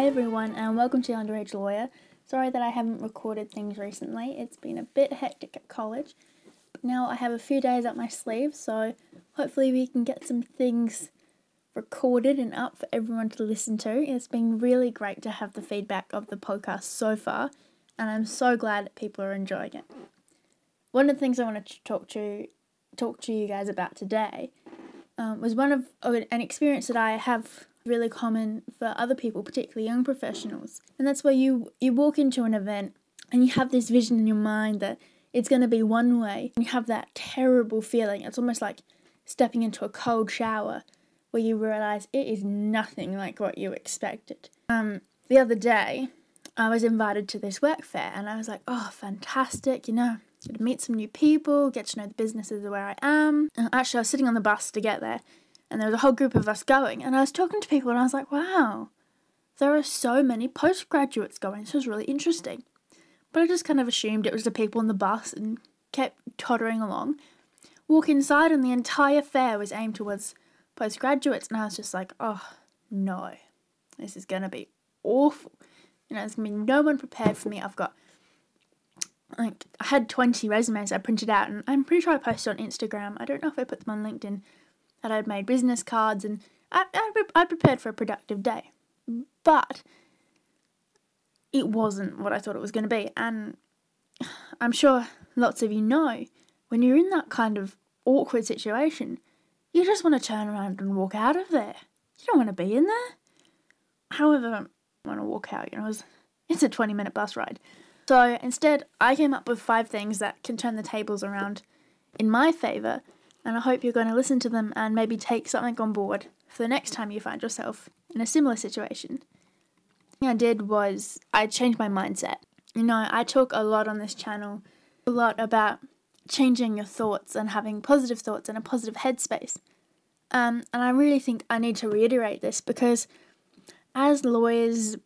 Hi everyone, and welcome to Underage Lawyer. Sorry that I haven't recorded things recently. It's been a bit hectic at college. But now I have a few days up my sleeve, so hopefully we can get some things recorded and up for everyone to listen to. It's been really great to have the feedback of the podcast so far, and I'm so glad that people are enjoying it. One of the things I wanted to talk to talk to you guys about today um, was one of an experience that I have really common for other people, particularly young professionals. And that's where you you walk into an event and you have this vision in your mind that it's going to be one way. And you have that terrible feeling. It's almost like stepping into a cold shower where you realize it is nothing like what you expected. Um, the other day, I was invited to this work fair and I was like, oh, fantastic, you know, to meet some new people, get to know the businesses where I am. Actually, I was sitting on the bus to get there and there was a whole group of us going. And I was talking to people, and I was like, wow, there are so many postgraduates going. This was really interesting. But I just kind of assumed it was the people on the bus and kept tottering along. Walk inside, and the entire fair was aimed towards postgraduates, and I was just like, oh no, this is to be awful. You know, there's to be no one prepared for me. I've got like I had 20 resumes I printed out and I'm pretty sure I posted on Instagram. I don't know if I put them on LinkedIn that I'd made business cards and I, I, I prepared for a productive day. But it wasn't what I thought it was going to be. And I'm sure lots of you know when you're in that kind of awkward situation, you just want to turn around and walk out of there. You don't want to be in there. However, I want to walk out, you know, it's, it's a 20 minute bus ride. So instead, I came up with five things that can turn the tables around in my favour and I hope you're going to listen to them and maybe take something on board for the next time you find yourself in a similar situation. The thing I did was I changed my mindset. You know, I talk a lot on this channel, a lot about changing your thoughts and having positive thoughts and a positive headspace. Um, and I really think I need to reiterate this because as lawyers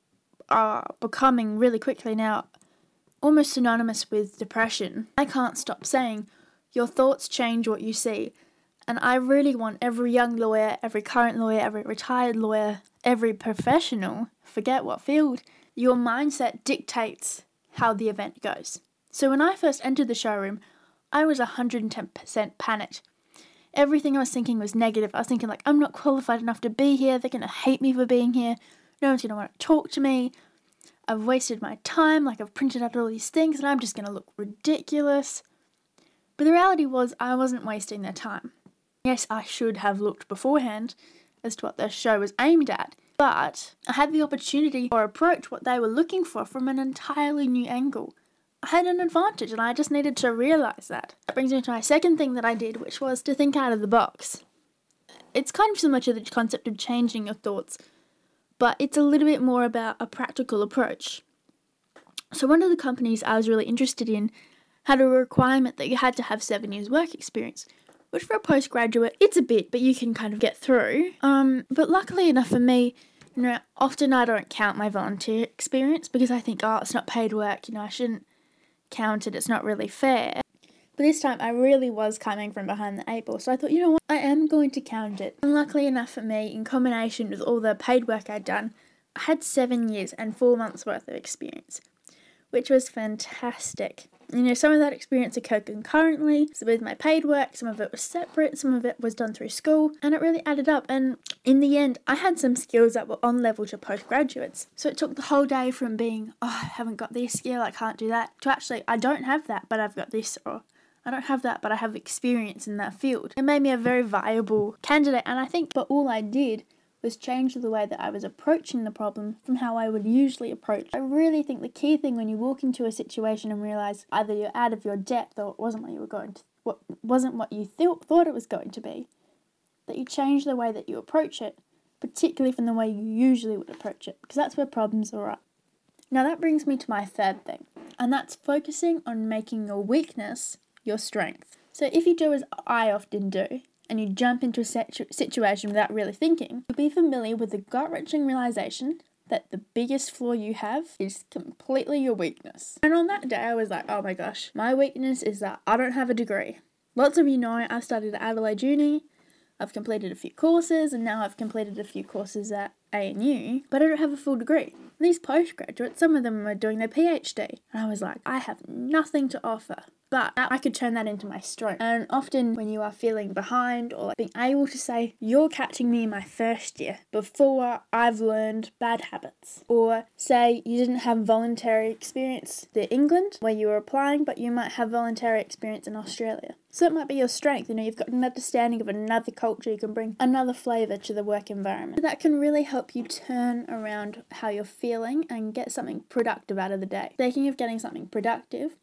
are becoming really quickly now almost synonymous with depression, I can't stop saying, your thoughts change what you see. And I really want every young lawyer, every current lawyer, every retired lawyer, every professional, forget what field, your mindset dictates how the event goes. So when I first entered the showroom, I was 110% panicked. Everything I was thinking was negative. I was thinking, like, I'm not qualified enough to be here. They're going to hate me for being here. No one's going to want to talk to me. I've wasted my time. Like, I've printed out all these things and I'm just going to look ridiculous. But the reality was, I wasn't wasting their time. Yes, I should have looked beforehand as to what their show was aimed at, but I had the opportunity or approach what they were looking for from an entirely new angle. I had an advantage and I just needed to realize that. That brings me to my second thing that I did, which was to think out of the box. It's kind of similar to the concept of changing your thoughts, but it's a little bit more about a practical approach. So, one of the companies I was really interested in had a requirement that you had to have seven years work experience, which for a postgraduate, it's a bit, but you can kind of get through. Um, but luckily enough for me, you know, often I don't count my volunteer experience because I think, oh, it's not paid work, you know, I shouldn't count it, it's not really fair. But this time I really was coming from behind the eight ball, so I thought, you know what, I am going to count it. And luckily enough for me, in combination with all the paid work I'd done, I had seven years and four months worth of experience, which was fantastic. You know, some of that experience occurred concurrently so with my paid work, some of it was separate, some of it was done through school, and it really added up. And in the end, I had some skills that were on level to postgraduates. So it took the whole day from being, oh, I haven't got this skill, I can't do that, to actually, I don't have that, but I've got this, or I don't have that, but I have experience in that field. It made me a very viable candidate, and I think, but all I did was change the way that I was approaching the problem from how I would usually approach. I really think the key thing when you walk into a situation and realize either you're out of your depth or it wasn't what you were going to what wasn't what you th- thought it was going to be, that you change the way that you approach it, particularly from the way you usually would approach it, because that's where problems are. Now that brings me to my third thing, and that's focusing on making your weakness your strength. So if you do as I often do, and you jump into a situ- situation without really thinking, you'll be familiar with the gut wrenching realization that the biggest flaw you have is completely your weakness. And on that day, I was like, oh my gosh, my weakness is that I don't have a degree. Lots of you know I studied at Adelaide Uni, I've completed a few courses, and now I've completed a few courses at ANU, but I don't have a full degree. These postgraduates, some of them are doing their PhD. And I was like, I have nothing to offer. But I could turn that into my strength. And often, when you are feeling behind or being able to say, You're catching me in my first year before I've learned bad habits, or say you didn't have voluntary experience in England where you were applying, but you might have voluntary experience in Australia. So it might be your strength. You know, you've got an understanding of another culture. You can bring another flavour to the work environment. That can really help you turn around how you're feeling and get something productive out of the day. Thinking of getting something productive,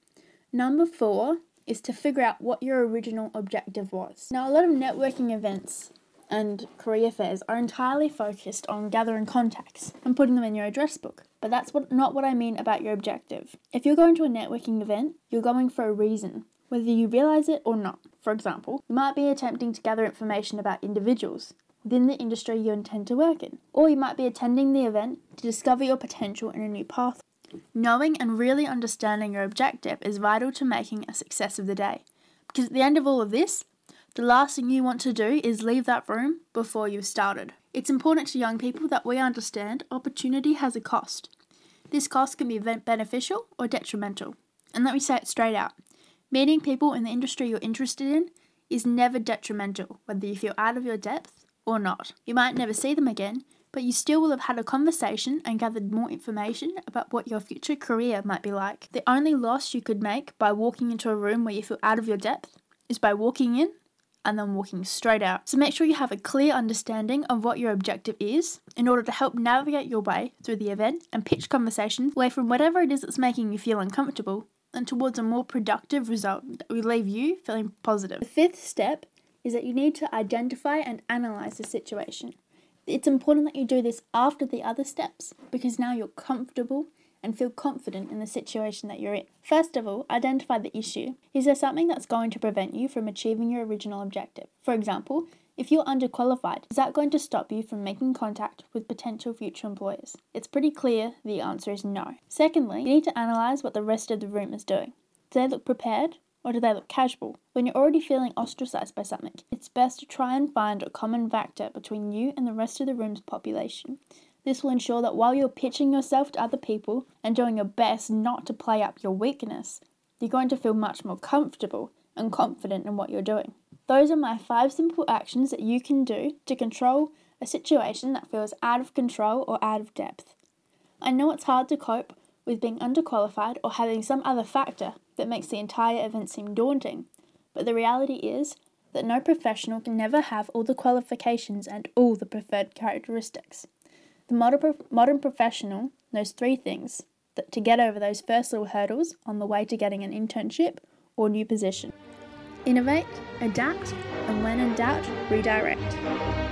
Number four is to figure out what your original objective was. Now, a lot of networking events and career fairs are entirely focused on gathering contacts and putting them in your address book. But that's what, not what I mean about your objective. If you're going to a networking event, you're going for a reason, whether you realize it or not. For example, you might be attempting to gather information about individuals within the industry you intend to work in, or you might be attending the event to discover your potential in a new path Knowing and really understanding your objective is vital to making a success of the day. Because at the end of all of this, the last thing you want to do is leave that room before you've started. It's important to young people that we understand opportunity has a cost. This cost can be beneficial or detrimental. And let me say it straight out meeting people in the industry you're interested in is never detrimental, whether you feel out of your depth or not. You might never see them again, but you still will have had a conversation and gathered more information about what your future career might be like. The only loss you could make by walking into a room where you feel out of your depth is by walking in and then walking straight out. So make sure you have a clear understanding of what your objective is in order to help navigate your way through the event and pitch conversations away from whatever it is that's making you feel uncomfortable and towards a more productive result that will leave you feeling positive. The fifth step is that you need to identify and analyze the situation it's important that you do this after the other steps because now you're comfortable and feel confident in the situation that you're in. First of all, identify the issue. Is there something that's going to prevent you from achieving your original objective? For example, if you're underqualified, is that going to stop you from making contact with potential future employers? It's pretty clear the answer is no. Secondly, you need to analyse what the rest of the room is doing. Do they look prepared? Or do they look casual? When you're already feeling ostracized by something, it's best to try and find a common factor between you and the rest of the room's population. This will ensure that while you're pitching yourself to other people and doing your best not to play up your weakness, you're going to feel much more comfortable and confident in what you're doing. Those are my five simple actions that you can do to control a situation that feels out of control or out of depth. I know it's hard to cope with being underqualified or having some other factor that makes the entire event seem daunting. But the reality is that no professional can never have all the qualifications and all the preferred characteristics. The modern, modern professional knows three things that to get over those first little hurdles on the way to getting an internship or new position innovate, adapt, and when in doubt, redirect.